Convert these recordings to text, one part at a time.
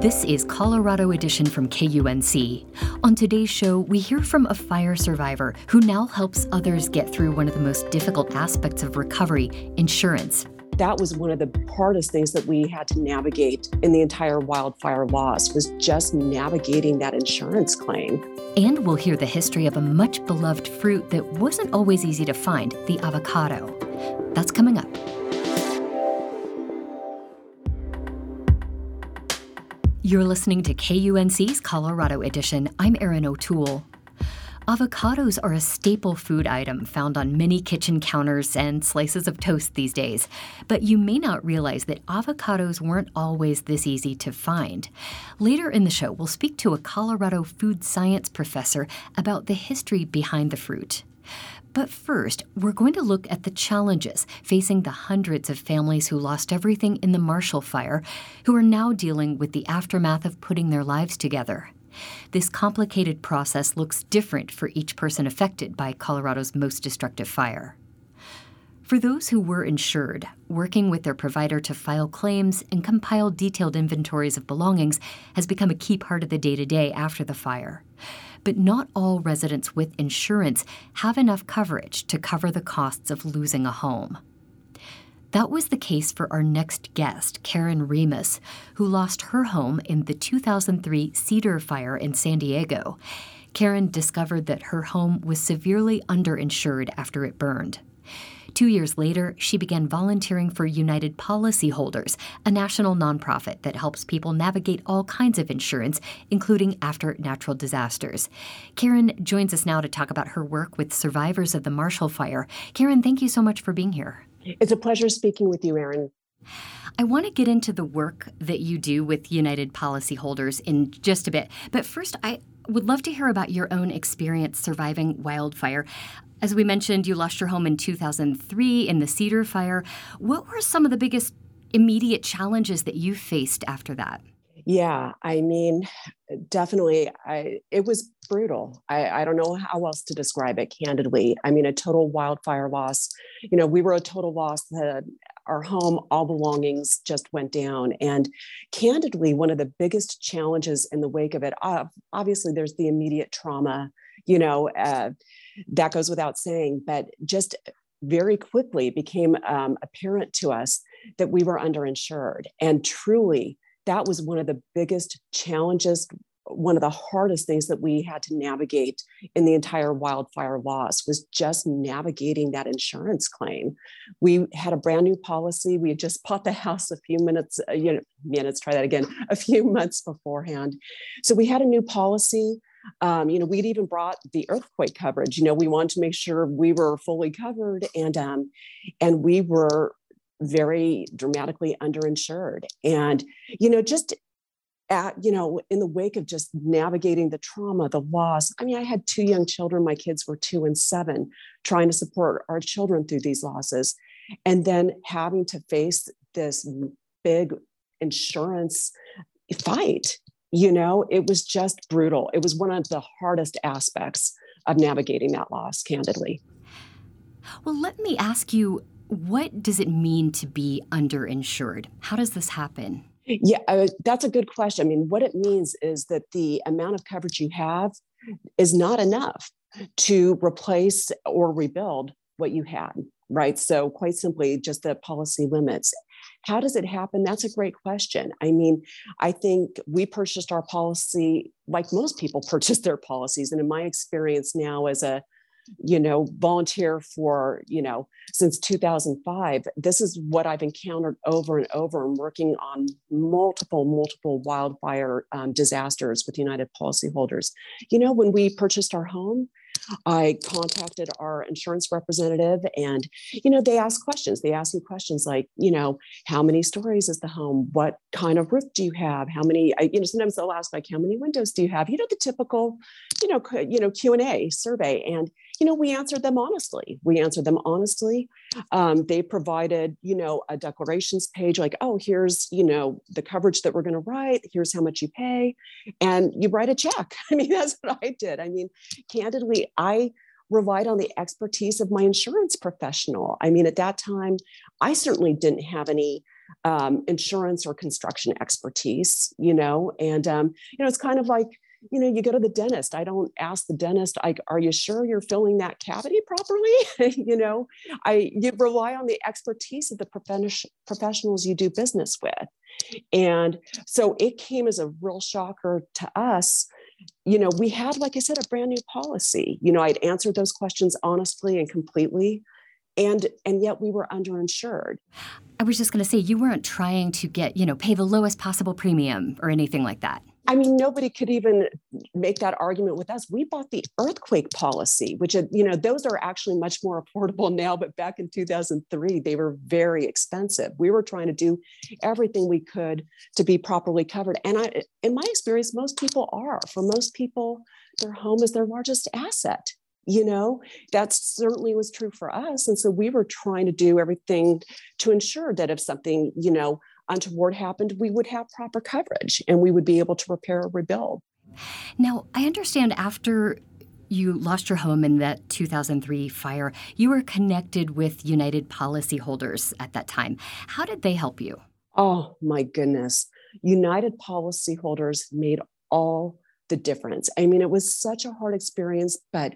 This is Colorado Edition from KUNC. On today's show, we hear from a fire survivor who now helps others get through one of the most difficult aspects of recovery insurance. That was one of the hardest things that we had to navigate in the entire wildfire loss was just navigating that insurance claim. And we'll hear the history of a much beloved fruit that wasn't always easy to find, the avocado. That's coming up. You're listening to KUNC's Colorado Edition. I'm Erin O'Toole. Avocados are a staple food item found on many kitchen counters and slices of toast these days. But you may not realize that avocados weren't always this easy to find. Later in the show, we'll speak to a Colorado food science professor about the history behind the fruit. But first, we're going to look at the challenges facing the hundreds of families who lost everything in the Marshall Fire, who are now dealing with the aftermath of putting their lives together. This complicated process looks different for each person affected by Colorado's most destructive fire. For those who were insured, working with their provider to file claims and compile detailed inventories of belongings has become a key part of the day to day after the fire but not all residents with insurance have enough coverage to cover the costs of losing a home. That was the case for our next guest, Karen Remus, who lost her home in the 2003 Cedar Fire in San Diego. Karen discovered that her home was severely underinsured after it burned. Two years later, she began volunteering for United Policyholders, a national nonprofit that helps people navigate all kinds of insurance, including after natural disasters. Karen joins us now to talk about her work with survivors of the Marshall Fire. Karen, thank you so much for being here. It's a pleasure speaking with you, Erin. I want to get into the work that you do with United Policyholders in just a bit. But first, I would love to hear about your own experience surviving wildfire. As we mentioned, you lost your home in 2003 in the Cedar Fire. What were some of the biggest immediate challenges that you faced after that? Yeah, I mean, definitely, I it was brutal. I, I don't know how else to describe it candidly. I mean, a total wildfire loss. You know, we were a total loss. our home, all belongings just went down. And candidly, one of the biggest challenges in the wake of it, obviously, there's the immediate trauma. You know, uh, that goes without saying, but just very quickly became um, apparent to us that we were underinsured. And truly, that was one of the biggest challenges, one of the hardest things that we had to navigate in the entire wildfire loss was just navigating that insurance claim. We had a brand new policy. We had just bought the house a few minutes, uh, you know, minutes, try that again, a few months beforehand. So we had a new policy. Um, you know, we'd even brought the earthquake coverage. You know, we wanted to make sure we were fully covered, and um, and we were very dramatically underinsured. And you know, just at you know, in the wake of just navigating the trauma, the loss. I mean, I had two young children. My kids were two and seven, trying to support our children through these losses, and then having to face this big insurance fight you know, it was just brutal. It was one of the hardest aspects of navigating that loss, candidly. Well, let me ask you what does it mean to be underinsured? How does this happen? Yeah, uh, that's a good question. I mean, what it means is that the amount of coverage you have is not enough to replace or rebuild what you had, right? So, quite simply, just the policy limits. How does it happen? That's a great question. I mean, I think we purchased our policy like most people purchase their policies. And in my experience now as a you know volunteer for you know since 2005 this is what i've encountered over and over and working on multiple multiple wildfire um, disasters with united policyholders you know when we purchased our home I contacted our insurance representative and, you know, they ask questions. They ask me questions like, you know, how many stories is the home? What kind of roof do you have? How many, you know, sometimes they'll ask like, how many windows do you have? You know, the typical, you know, you know, Q&A survey. And, you know, we answered them honestly. We answered them honestly. Um, they provided, you know, a declarations page like, oh, here's, you know, the coverage that we're going to write. Here's how much you pay. And you write a check. I mean, that's what I did. I mean, candidly, I relied on the expertise of my insurance professional. I mean, at that time, I certainly didn't have any um, insurance or construction expertise, you know, and, um, you know, it's kind of like, you know, you go to the dentist. I don't ask the dentist, I, are you sure you're filling that cavity properly? you know, I you rely on the expertise of the professionals you do business with. And so it came as a real shocker to us. You know, we had, like I said, a brand new policy. You know, I'd answered those questions honestly and completely and and yet we were underinsured i was just going to say you weren't trying to get you know pay the lowest possible premium or anything like that I mean, nobody could even make that argument with us. We bought the earthquake policy, which, uh, you know, those are actually much more affordable now, but back in 2003, they were very expensive. We were trying to do everything we could to be properly covered. And I, in my experience, most people are. For most people, their home is their largest asset. You know, that certainly was true for us. And so we were trying to do everything to ensure that if something, you know, untoward happened, we would have proper coverage and we would be able to repair or rebuild. Now, I understand after you lost your home in that 2003 fire, you were connected with United policyholders at that time. How did they help you? Oh, my goodness. United policyholders made all the difference. I mean, it was such a hard experience, but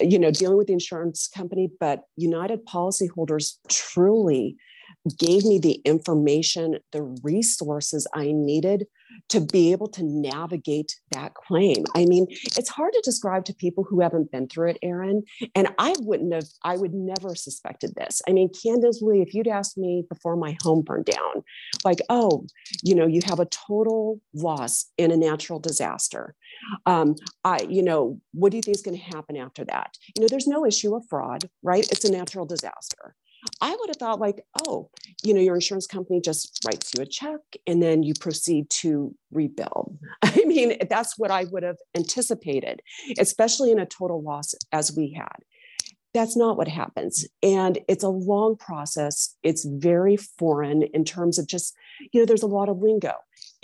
you know, dealing with the insurance company, but United policyholders truly gave me the information, the resources I needed to be able to navigate that claim. I mean, it's hard to describe to people who haven't been through it, Erin. And I wouldn't have, I would never suspected this. I mean, candidly, if you'd asked me before my home burned down, like, oh, you know, you have a total loss in a natural disaster. Um, I, you know, what do you think is going to happen after that? You know, there's no issue of fraud, right? It's a natural disaster. I would have thought, like, oh, you know, your insurance company just writes you a check and then you proceed to rebuild. I mean, that's what I would have anticipated, especially in a total loss as we had. That's not what happens. And it's a long process. It's very foreign in terms of just, you know, there's a lot of lingo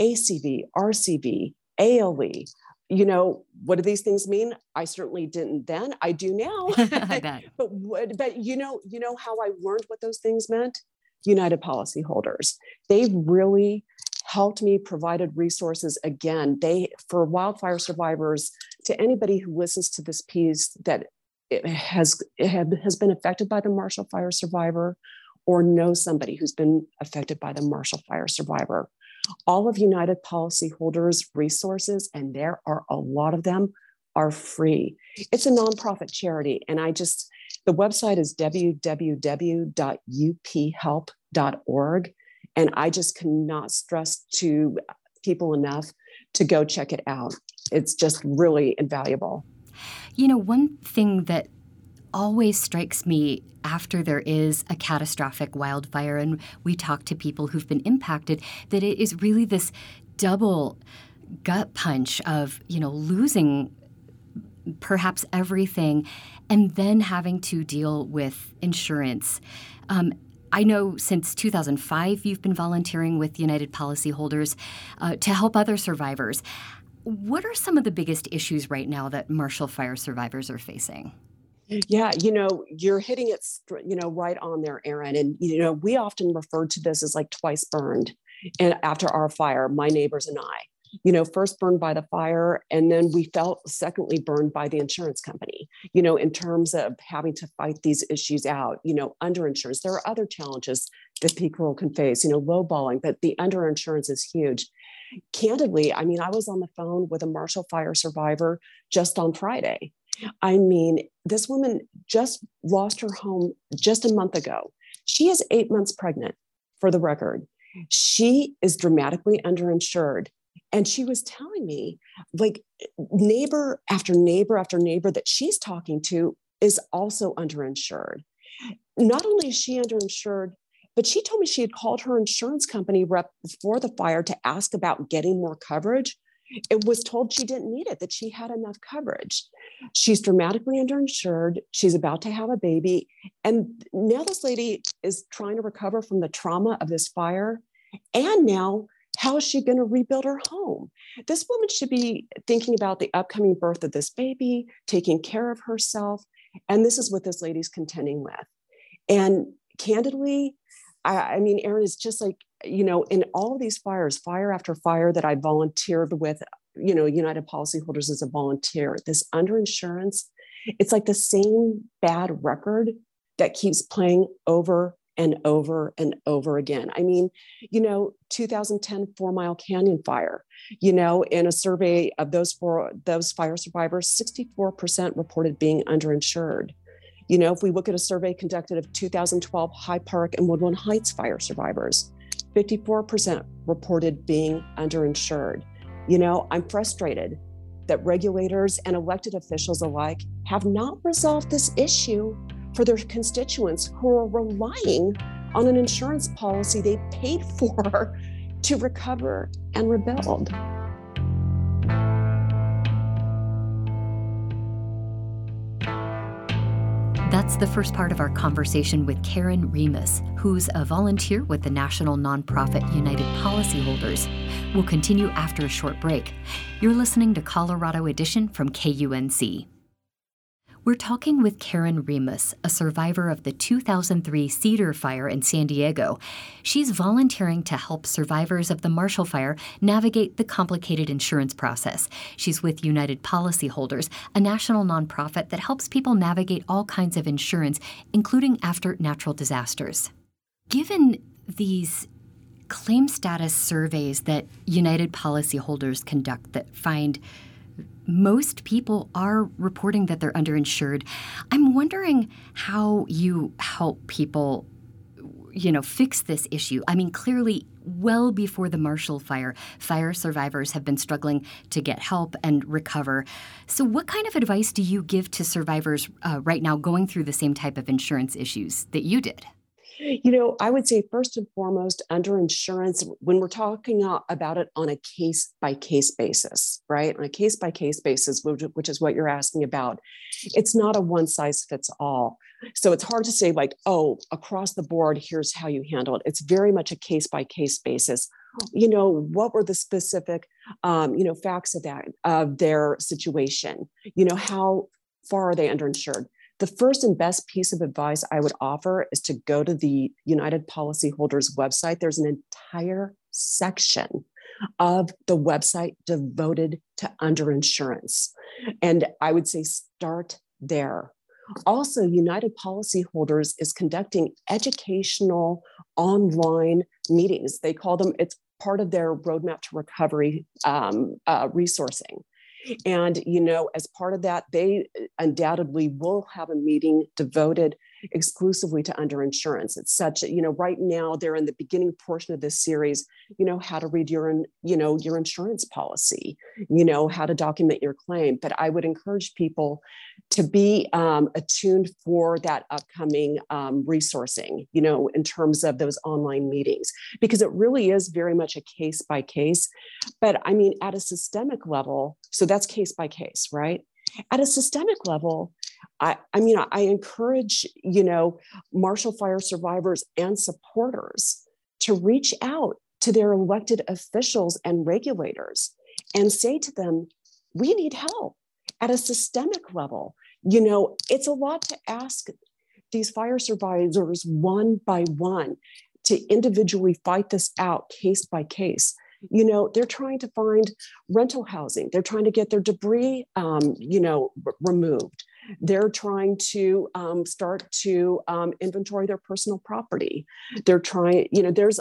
ACV, RCV, ALE, you know, what do these things mean? I certainly didn't then. I do now. I but but you know, you know how I learned what those things meant? United policyholders. They really helped me, provided resources. Again, they for wildfire survivors, to anybody who listens to this piece that it has it has been affected by the Marshall Fire survivor or knows somebody who's been affected by the Marshall Fire survivor all of United policyholders' resources, and there are a lot of them, are free. It's a nonprofit charity. And I just, the website is www.uphelp.org. And I just cannot stress to people enough to go check it out. It's just really invaluable. You know, one thing that always strikes me after there is a catastrophic wildfire and we talk to people who've been impacted that it is really this double gut punch of, you know, losing perhaps everything and then having to deal with insurance. Um, I know since 2005 you've been volunteering with United Policyholders uh, to help other survivors. What are some of the biggest issues right now that Marshall Fire survivors are facing? Yeah, you know, you're hitting it, you know, right on there, Erin. And you know, we often refer to this as like twice burned. And after our fire, my neighbors and I, you know, first burned by the fire, and then we felt secondly burned by the insurance company. You know, in terms of having to fight these issues out. You know, underinsurance. There are other challenges that people can face. You know, lowballing, but the underinsurance is huge candidly, I mean, I was on the phone with a Marshall Fire survivor just on Friday I mean, this woman just lost her home just a month ago. She is eight months pregnant, for the record. She is dramatically underinsured. And she was telling me, like, neighbor after neighbor after neighbor that she's talking to is also underinsured. Not only is she underinsured, but she told me she had called her insurance company rep before the fire to ask about getting more coverage. It was told she didn't need it, that she had enough coverage. She's dramatically underinsured. She's about to have a baby. And now this lady is trying to recover from the trauma of this fire. And now, how is she going to rebuild her home? This woman should be thinking about the upcoming birth of this baby, taking care of herself. And this is what this lady's contending with. And candidly, I, I mean, Erin is just like, you know, in all of these fires, fire after fire that I volunteered with, you know, United Policyholders as a volunteer, this underinsurance, it's like the same bad record that keeps playing over and over and over again. I mean, you know, 2010 Four Mile Canyon fire, you know, in a survey of those four those fire survivors, 64% reported being underinsured. You know, if we look at a survey conducted of 2012 High Park and Woodland Heights fire survivors, 54% reported being underinsured. You know, I'm frustrated that regulators and elected officials alike have not resolved this issue for their constituents who are relying on an insurance policy they paid for to recover and rebuild. That's the first part of our conversation with Karen Remus, who's a volunteer with the national nonprofit United Policyholders. We'll continue after a short break. You're listening to Colorado Edition from KUNC. We're talking with Karen Remus, a survivor of the 2003 Cedar Fire in San Diego. She's volunteering to help survivors of the Marshall Fire navigate the complicated insurance process. She's with United Policyholders, a national nonprofit that helps people navigate all kinds of insurance, including after natural disasters. Given these claim status surveys that United Policyholders conduct that find most people are reporting that they're underinsured. I'm wondering how you help people you know fix this issue. I mean clearly well before the marshall fire fire survivors have been struggling to get help and recover. So what kind of advice do you give to survivors uh, right now going through the same type of insurance issues that you did you know, I would say first and foremost, under insurance, when we're talking about it on a case by case basis, right? On a case by case basis, which, is what you're asking about, it's not a one size fits all. So it's hard to say, like, oh, across the board, here's how you handle it. It's very much a case by case basis. You know, what were the specific, um, you know, facts of that, of their situation? You know, how far are they underinsured? The first and best piece of advice I would offer is to go to the United Policyholders website. There's an entire section of the website devoted to underinsurance. And I would say start there. Also, United Policyholders is conducting educational online meetings. They call them, it's part of their roadmap to recovery um, uh, resourcing. And, you know, as part of that, they uh, undoubtedly will have a meeting devoted exclusively to underinsurance. It's such, you know, right now they're in the beginning portion of this series, you know, how to read your, you know, your insurance policy, you know, how to document your claim. But I would encourage people to be um, attuned for that upcoming um, resourcing, you know, in terms of those online meetings, because it really is very much a case by case. But I mean, at a systemic level, so that's case by case, right? At a systemic level, I, I mean, I encourage, you know, Marshall Fire survivors and supporters to reach out to their elected officials and regulators and say to them, we need help at a systemic level. You know, it's a lot to ask these fire survivors one by one to individually fight this out case by case. You know, they're trying to find rental housing. They're trying to get their debris, um, you know, r- removed. They're trying to um, start to um, inventory their personal property. They're trying, you know, there's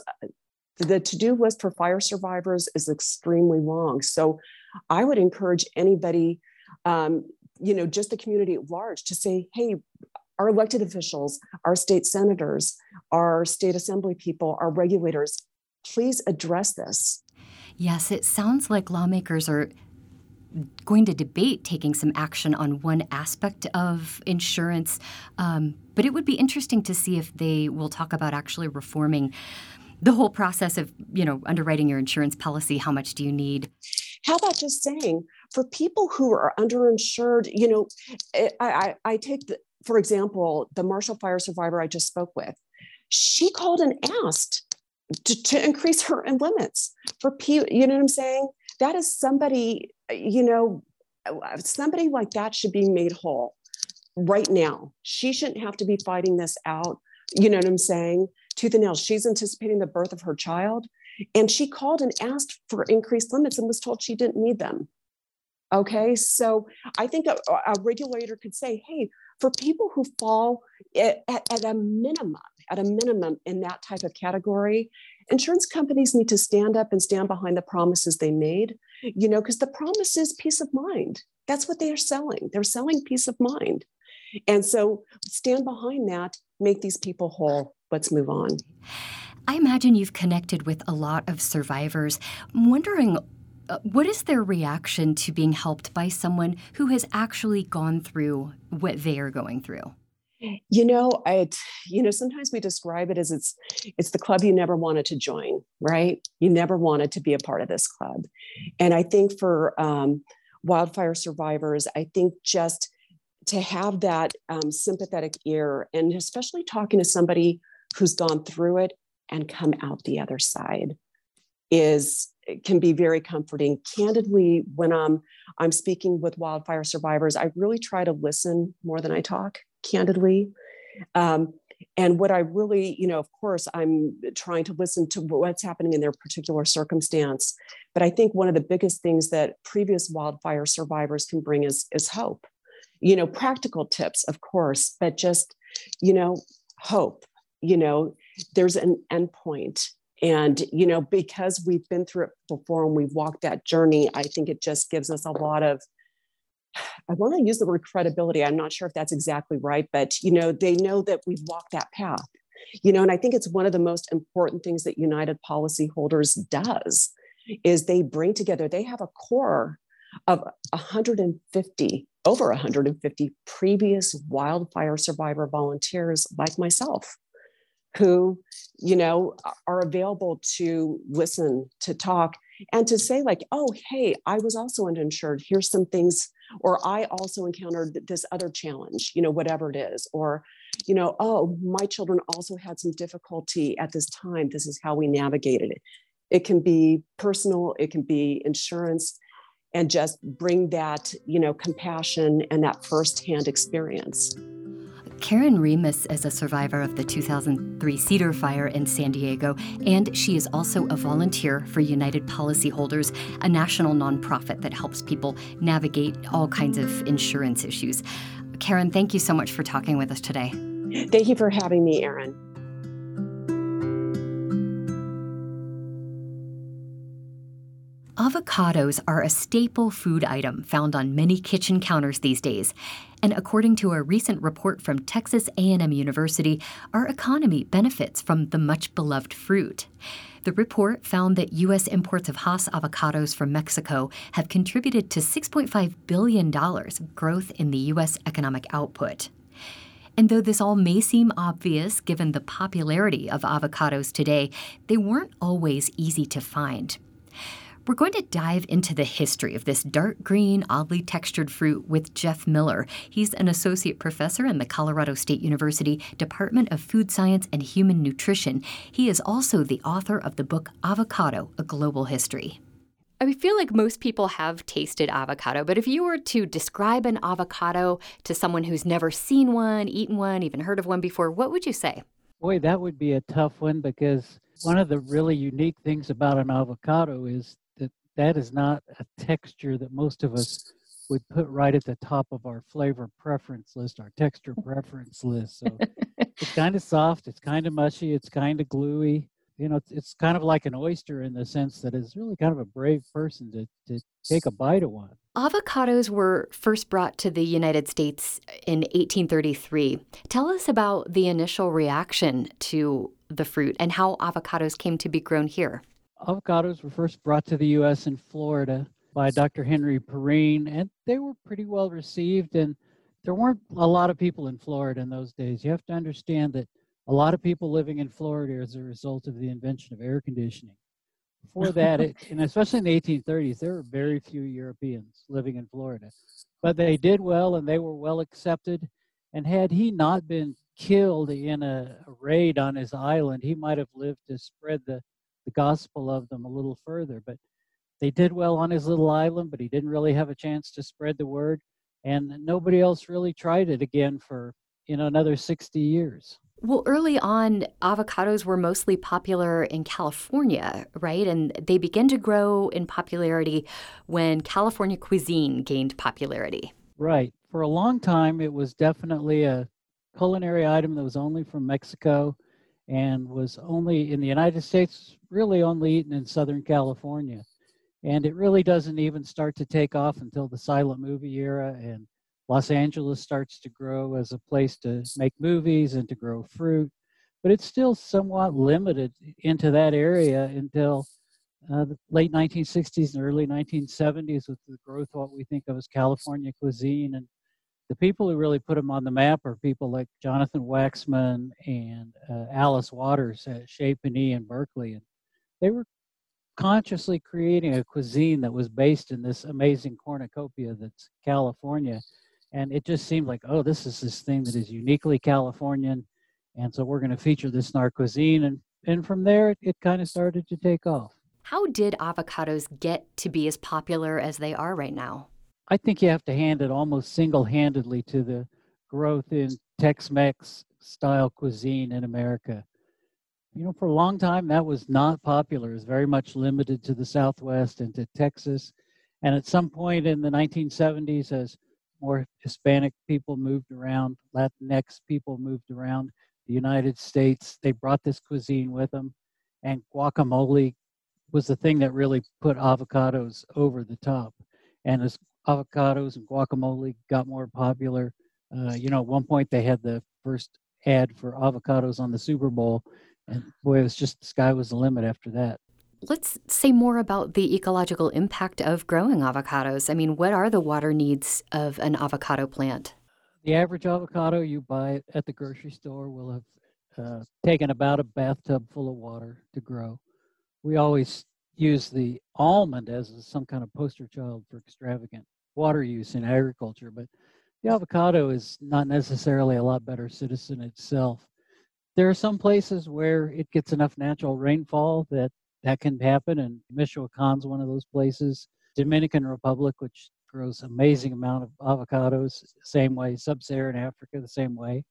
the to do list for fire survivors is extremely long. So I would encourage anybody, um, you know, just the community at large to say, hey, our elected officials, our state senators, our state assembly people, our regulators, please address this. Yes, it sounds like lawmakers are going to debate taking some action on one aspect of insurance, um, but it would be interesting to see if they will talk about actually reforming the whole process of you know underwriting your insurance policy. How much do you need? How about just saying for people who are underinsured? You know, I, I, I take the, for example the Marshall Fire survivor I just spoke with. She called and asked to, to increase her limits for people. You know what I'm saying? That is somebody you know, somebody like that should be made whole right now. She shouldn't have to be fighting this out. You know what I'm saying? Tooth and nail. She's anticipating the birth of her child. And she called and asked for increased limits and was told she didn't need them. Okay. So I think a, a regulator could say, hey, for people who fall at, at, at a minimum, at a minimum in that type of category, insurance companies need to stand up and stand behind the promises they made you know, because the promise is peace of mind. That's what they are selling. They're selling peace of mind. And so stand behind that, make these people whole. Let's move on. I imagine you've connected with a lot of survivors. I'm wondering uh, what is their reaction to being helped by someone who has actually gone through what they are going through? You know i you know sometimes we describe it as it's it's the club you never wanted to join right? You never wanted to be a part of this club. And i think for um, wildfire survivors i think just to have that um, sympathetic ear and especially talking to somebody who's gone through it and come out the other side is can be very comforting candidly when i'm i'm speaking with wildfire survivors i really try to listen more than i talk candidly. Um, and what I really, you know, of course, I'm trying to listen to what's happening in their particular circumstance. But I think one of the biggest things that previous wildfire survivors can bring is, is hope. You know, practical tips, of course, but just, you know, hope. You know, there's an endpoint. And, you know, because we've been through it before and we've walked that journey, I think it just gives us a lot of I want to use the word credibility. I'm not sure if that's exactly right, but you know, they know that we've walked that path. You know, and I think it's one of the most important things that United Policyholders does is they bring together, they have a core of 150, over 150 previous wildfire survivor volunteers like myself who, you know, are available to listen, to talk, and to say like oh hey i was also uninsured. Here's some things or i also encountered this other challenge you know whatever it is or you know oh my children also had some difficulty at this time. This is how we navigated it. It can be personal it can be insurance and just bring that you know compassion and that firsthand experience Karen Remus is a survivor of the 2003 Cedar Fire in San Diego, and she is also a volunteer for United Policyholders, a national nonprofit that helps people navigate all kinds of insurance issues. Karen, thank you so much for talking with us today. Thank you for having me, Erin. Avocados are a staple food item found on many kitchen counters these days. And according to a recent report from Texas A&M University, our economy benefits from the much beloved fruit. The report found that U.S. imports of Hass avocados from Mexico have contributed to $6.5 billion of growth in the U.S. economic output. And though this all may seem obvious given the popularity of avocados today, they weren't always easy to find. We're going to dive into the history of this dark green, oddly textured fruit with Jeff Miller. He's an associate professor in the Colorado State University Department of Food Science and Human Nutrition. He is also the author of the book Avocado A Global History. I feel like most people have tasted avocado, but if you were to describe an avocado to someone who's never seen one, eaten one, even heard of one before, what would you say? Boy, that would be a tough one because one of the really unique things about an avocado is that is not a texture that most of us would put right at the top of our flavor preference list, our texture preference list. So it's kind of soft, it's kind of mushy, it's kind of gluey. You know, it's, it's kind of like an oyster in the sense that it's really kind of a brave person to, to take a bite of one. Avocados were first brought to the United States in 1833. Tell us about the initial reaction to the fruit and how avocados came to be grown here avocados were first brought to the U.S. in Florida by Dr. Henry Perrine, and they were pretty well received. And there weren't a lot of people in Florida in those days. You have to understand that a lot of people living in Florida as a result of the invention of air conditioning. Before that, it, and especially in the 1830s, there were very few Europeans living in Florida. But they did well and they were well accepted. And had he not been killed in a, a raid on his island, he might have lived to spread the, the gospel of them a little further. But they did well on his little island, but he didn't really have a chance to spread the word. And nobody else really tried it again for, you know, another 60 years. Well, early on, avocados were mostly popular in California, right? And they began to grow in popularity when California cuisine gained popularity. Right. For a long time, it was definitely a culinary item that was only from Mexico and was only in the United States, really only eaten in Southern California. And it really doesn't even start to take off until the silent movie era and Los Angeles starts to grow as a place to make movies and to grow fruit, but it's still somewhat limited into that area until uh, the late 1960s and early 1970s with the growth of what we think of as California cuisine. And the people who really put them on the map are people like Jonathan Waxman and uh, Alice Waters at Chez Panisse in Berkeley. And they were consciously creating a cuisine that was based in this amazing cornucopia that's California. And it just seemed like oh this is this thing that is uniquely californian and so we're going to feature this in our cuisine. And and from there it, it kind of started to take off. How did avocados get to be as popular as they are right now i think you have to hand it almost single-handedly to the growth in tex-mex style cuisine in america you know for a long time that was not popular it was very much limited to the southwest and to texas and at some point in the 1970s as more Hispanic people moved around, Latinx people moved around the United States. They brought this cuisine with them, and guacamole was the thing that really put avocados over the top. And as avocados and guacamole got more popular, uh, you know, at one point they had the first ad for avocados on the Super Bowl, and boy, it was just the sky was the limit after that. Let's say more about the ecological impact of growing avocados. I mean, what are the water needs of an avocado plant? The average avocado you buy at the grocery store will have uh, taken about a bathtub full of water to grow. We always use the almond as some kind of poster child for extravagant water use in agriculture, but the avocado is not necessarily a lot better citizen itself. There are some places where it gets enough natural rainfall that that can happen. And Michoacan's one of those places. Dominican Republic, which grows amazing amount of avocados, same way. Sub-Saharan Africa, the same way.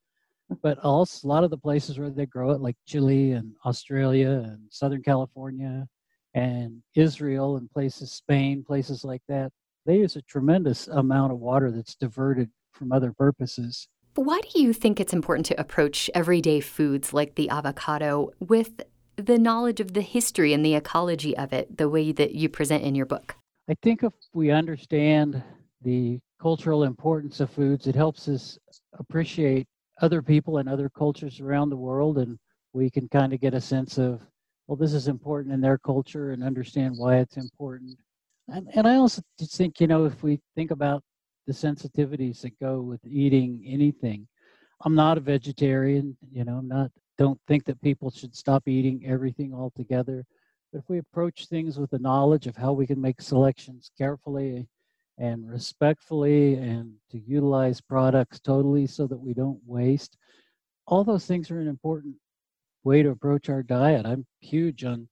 But also a lot of the places where they grow it, like Chile and Australia and Southern California and Israel and places, Spain, places like that, they use a tremendous amount of water that's diverted from other purposes. Why do you think it's important to approach everyday foods like the avocado with the knowledge of the history and the ecology of it the way that you present in your book? I think if we understand the cultural importance of foods, it helps us appreciate other people and other cultures around the world, and we can kind of get a sense of, well, this is important in their culture and understand why it's important. And, and I also think, you know, if we think about the sensitivities that go with eating anything, I'm not a vegetarian, you know, I'm not don't think that people should stop eating everything altogether. But if we approach things with the knowledge of how we can make selections carefully and respectfully and to utilize products totally so that we don't waste, all those things are an important way to approach our diet. I'm huge on,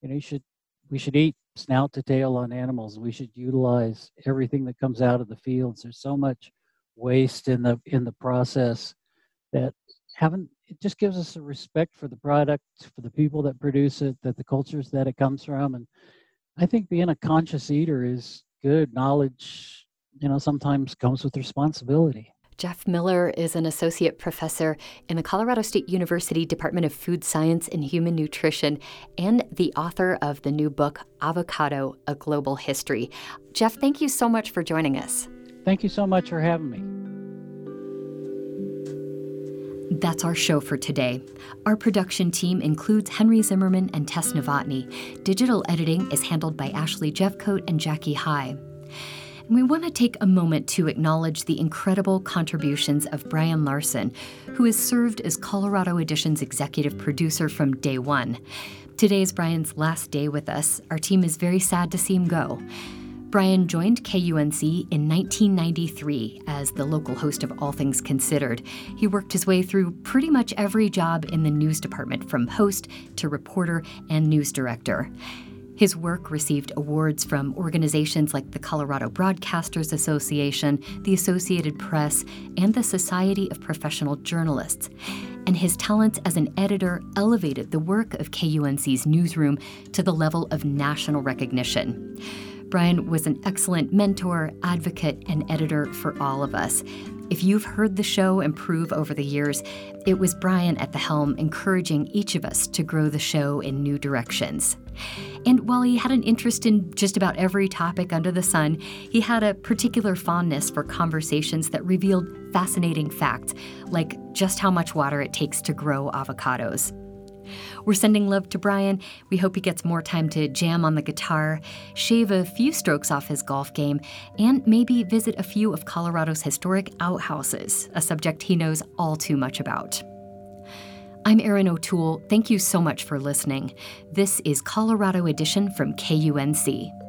you know, you should we should eat snout to tail on animals. We should utilize everything that comes out of the fields. There's so much waste in the in the process that haven't it just gives us a respect for the product, for the people that produce it, that the cultures that it comes from. And I think being a conscious eater is good. Knowledge, you know, sometimes comes with responsibility. Jeff Miller is an associate professor in the Colorado State University Department of Food Science and Human Nutrition and the author of the new book, Avocado A Global History. Jeff, thank you so much for joining us. Thank you so much for having me. That's our show for today. Our production team includes Henry Zimmerman and Tess Novotny. Digital editing is handled by Ashley Jeffcoat and Jackie High. And we want to take a moment to acknowledge the incredible contributions of Brian Larson, who has served as Colorado Edition's executive producer from day one. Today is Brian's last day with us. Our team is very sad to see him go. Brian joined KUNC in 1993 as the local host of All Things Considered. He worked his way through pretty much every job in the news department, from host to reporter and news director. His work received awards from organizations like the Colorado Broadcasters Association, the Associated Press, and the Society of Professional Journalists. And his talents as an editor elevated the work of KUNC's newsroom to the level of national recognition. Brian was an excellent mentor, advocate, and editor for all of us. If you've heard the show improve over the years, it was Brian at the helm encouraging each of us to grow the show in new directions. And while he had an interest in just about every topic under the sun, he had a particular fondness for conversations that revealed fascinating facts, like just how much water it takes to grow avocados. We're sending love to Brian. We hope he gets more time to jam on the guitar, shave a few strokes off his golf game, and maybe visit a few of Colorado's historic outhouses, a subject he knows all too much about. I'm Erin O'Toole. Thank you so much for listening. This is Colorado Edition from KUNC.